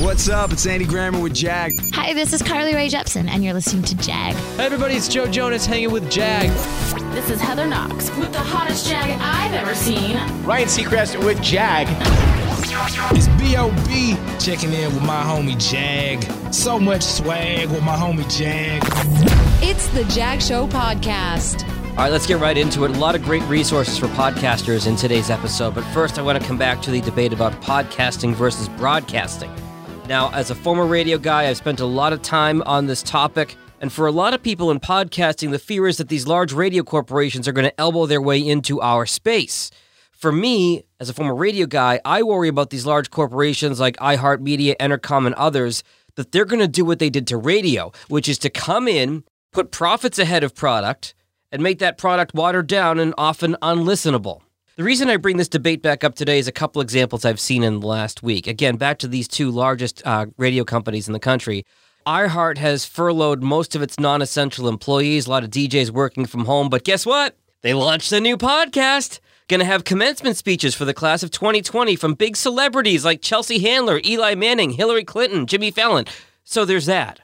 What's up? It's Andy Grammer with Jag. Hi, this is Carly Rae Jepsen, and you're listening to Jag. Hey everybody, it's Joe Jonas hanging with Jag. This is Heather Knox with the hottest Jag I've ever seen. Ryan Seacrest with Jag. It's B.O.B. checking in with my homie Jag. So much swag with my homie Jag. It's the Jag Show podcast. All right, let's get right into it. A lot of great resources for podcasters in today's episode, but first I want to come back to the debate about podcasting versus broadcasting. Now, as a former radio guy, I've spent a lot of time on this topic. And for a lot of people in podcasting, the fear is that these large radio corporations are going to elbow their way into our space. For me, as a former radio guy, I worry about these large corporations like iHeartMedia, Entercom, and others that they're going to do what they did to radio, which is to come in, put profits ahead of product, and make that product watered down and often unlistenable. The reason I bring this debate back up today is a couple examples I've seen in the last week. Again, back to these two largest uh, radio companies in the country. iHeart has furloughed most of its non essential employees, a lot of DJs working from home, but guess what? They launched a new podcast. To have commencement speeches for the class of 2020 from big celebrities like Chelsea Handler, Eli Manning, Hillary Clinton, Jimmy Fallon. So there's that.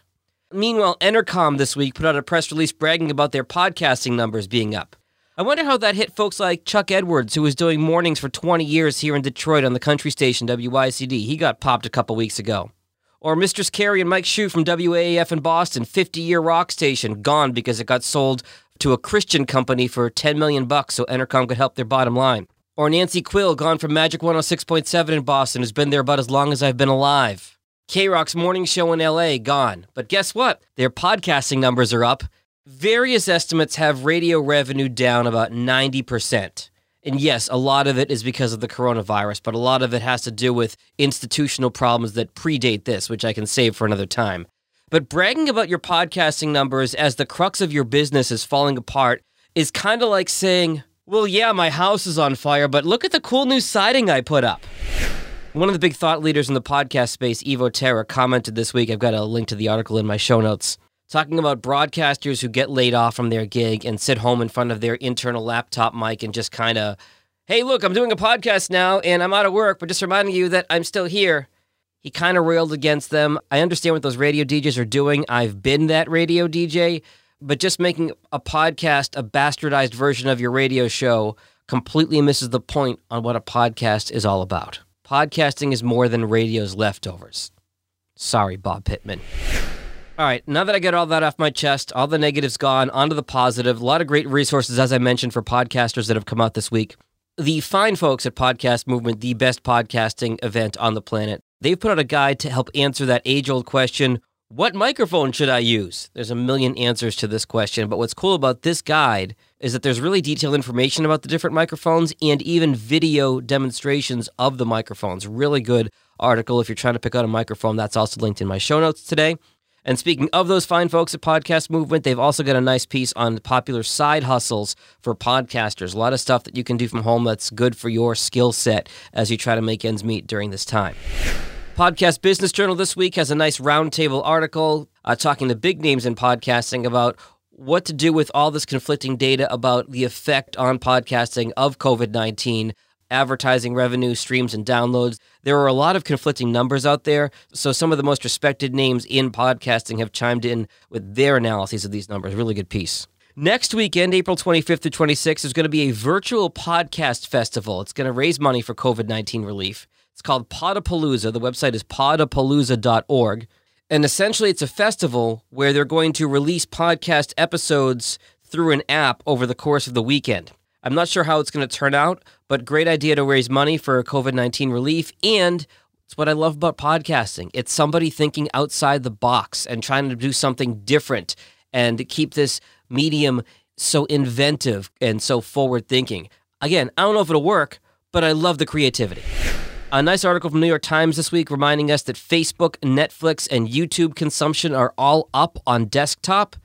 Meanwhile, Entercom this week put out a press release bragging about their podcasting numbers being up. I wonder how that hit folks like Chuck Edwards, who was doing mornings for 20 years here in Detroit on the country station WYCD. He got popped a couple weeks ago. Or Mistress Carrie and Mike Hsu from WAAF in Boston, 50 year rock station, gone because it got sold to a Christian company for 10 million bucks so Entercom could help their bottom line. Or Nancy Quill, gone from Magic 106.7 in Boston, who's been there about as long as I've been alive. K Rock's morning show in LA, gone. But guess what? Their podcasting numbers are up Various estimates have radio revenue down about 90%. And yes, a lot of it is because of the coronavirus, but a lot of it has to do with institutional problems that predate this, which I can save for another time. But bragging about your podcasting numbers as the crux of your business is falling apart is kind of like saying, well, yeah, my house is on fire, but look at the cool new siding I put up. One of the big thought leaders in the podcast space, Evo Terra, commented this week. I've got a link to the article in my show notes talking about broadcasters who get laid off from their gig and sit home in front of their internal laptop mic and just kind of, hey, look, I'm doing a podcast now and I'm out of work, but just reminding you that I'm still here. He kind of railed against them. I understand what those radio DJs are doing. I've been that radio DJ, but just making a podcast a bastardized version of your radio show completely misses the point on what a podcast is all about. Podcasting is more than radio's leftovers. Sorry, Bob Pittman. All right, now that I get all that off my chest, all the negatives gone, onto the positive. A lot of great resources, as I mentioned, for podcasters that have come out this week. The fine folks at Podcast Movement, the best podcasting event on the planet, they've put out a guide to help answer that age old question what microphone should I use? There's a million answers to this question, but what's cool about this guide is that there's really detailed information about the different microphones and even video demonstrations of the microphones. Really good article if you're trying to pick out a microphone. That's also linked in my show notes today. And speaking of those fine folks at Podcast Movement, they've also got a nice piece on popular side hustles for podcasters. A lot of stuff that you can do from home that's good for your skill set as you try to make ends meet during this time. Podcast Business Journal this week has a nice roundtable article uh, talking to big names in podcasting about what to do with all this conflicting data about the effect on podcasting of COVID 19 advertising revenue, streams, and downloads. There are a lot of conflicting numbers out there, so some of the most respected names in podcasting have chimed in with their analyses of these numbers. Really good piece. Next weekend, April 25th to 26th, is going to be a virtual podcast festival. It's going to raise money for COVID 19 relief. It's called Podapalooza. The website is podapalooza.org. And essentially, it's a festival where they're going to release podcast episodes through an app over the course of the weekend. I'm not sure how it's going to turn out, but great idea to raise money for COVID 19 relief. And it's what I love about podcasting. It's somebody thinking outside the box and trying to do something different and keep this medium so inventive and so forward thinking. Again, I don't know if it'll work, but I love the creativity. A nice article from New York Times this week reminding us that Facebook, Netflix, and YouTube consumption are all up on desktop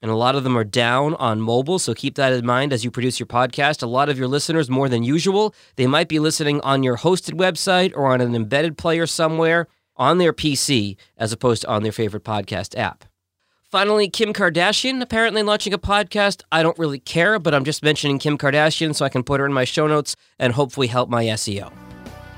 and a lot of them are down on mobile. So keep that in mind as you produce your podcast. A lot of your listeners, more than usual, they might be listening on your hosted website or on an embedded player somewhere on their PC as opposed to on their favorite podcast app. Finally, Kim Kardashian apparently launching a podcast. I don't really care, but I'm just mentioning Kim Kardashian so I can put her in my show notes and hopefully help my SEO.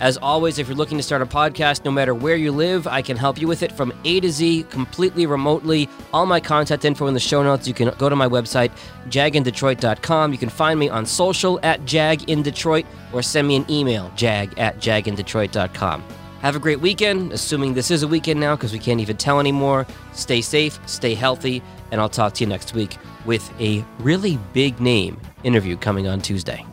As always, if you're looking to start a podcast, no matter where you live, I can help you with it from A to Z, completely remotely. All my contact info in the show notes. You can go to my website, jagindetroit.com. You can find me on social at jagindetroit or send me an email, jag at jagindetroit.com. Have a great weekend, assuming this is a weekend now because we can't even tell anymore. Stay safe, stay healthy, and I'll talk to you next week with a really big name interview coming on Tuesday.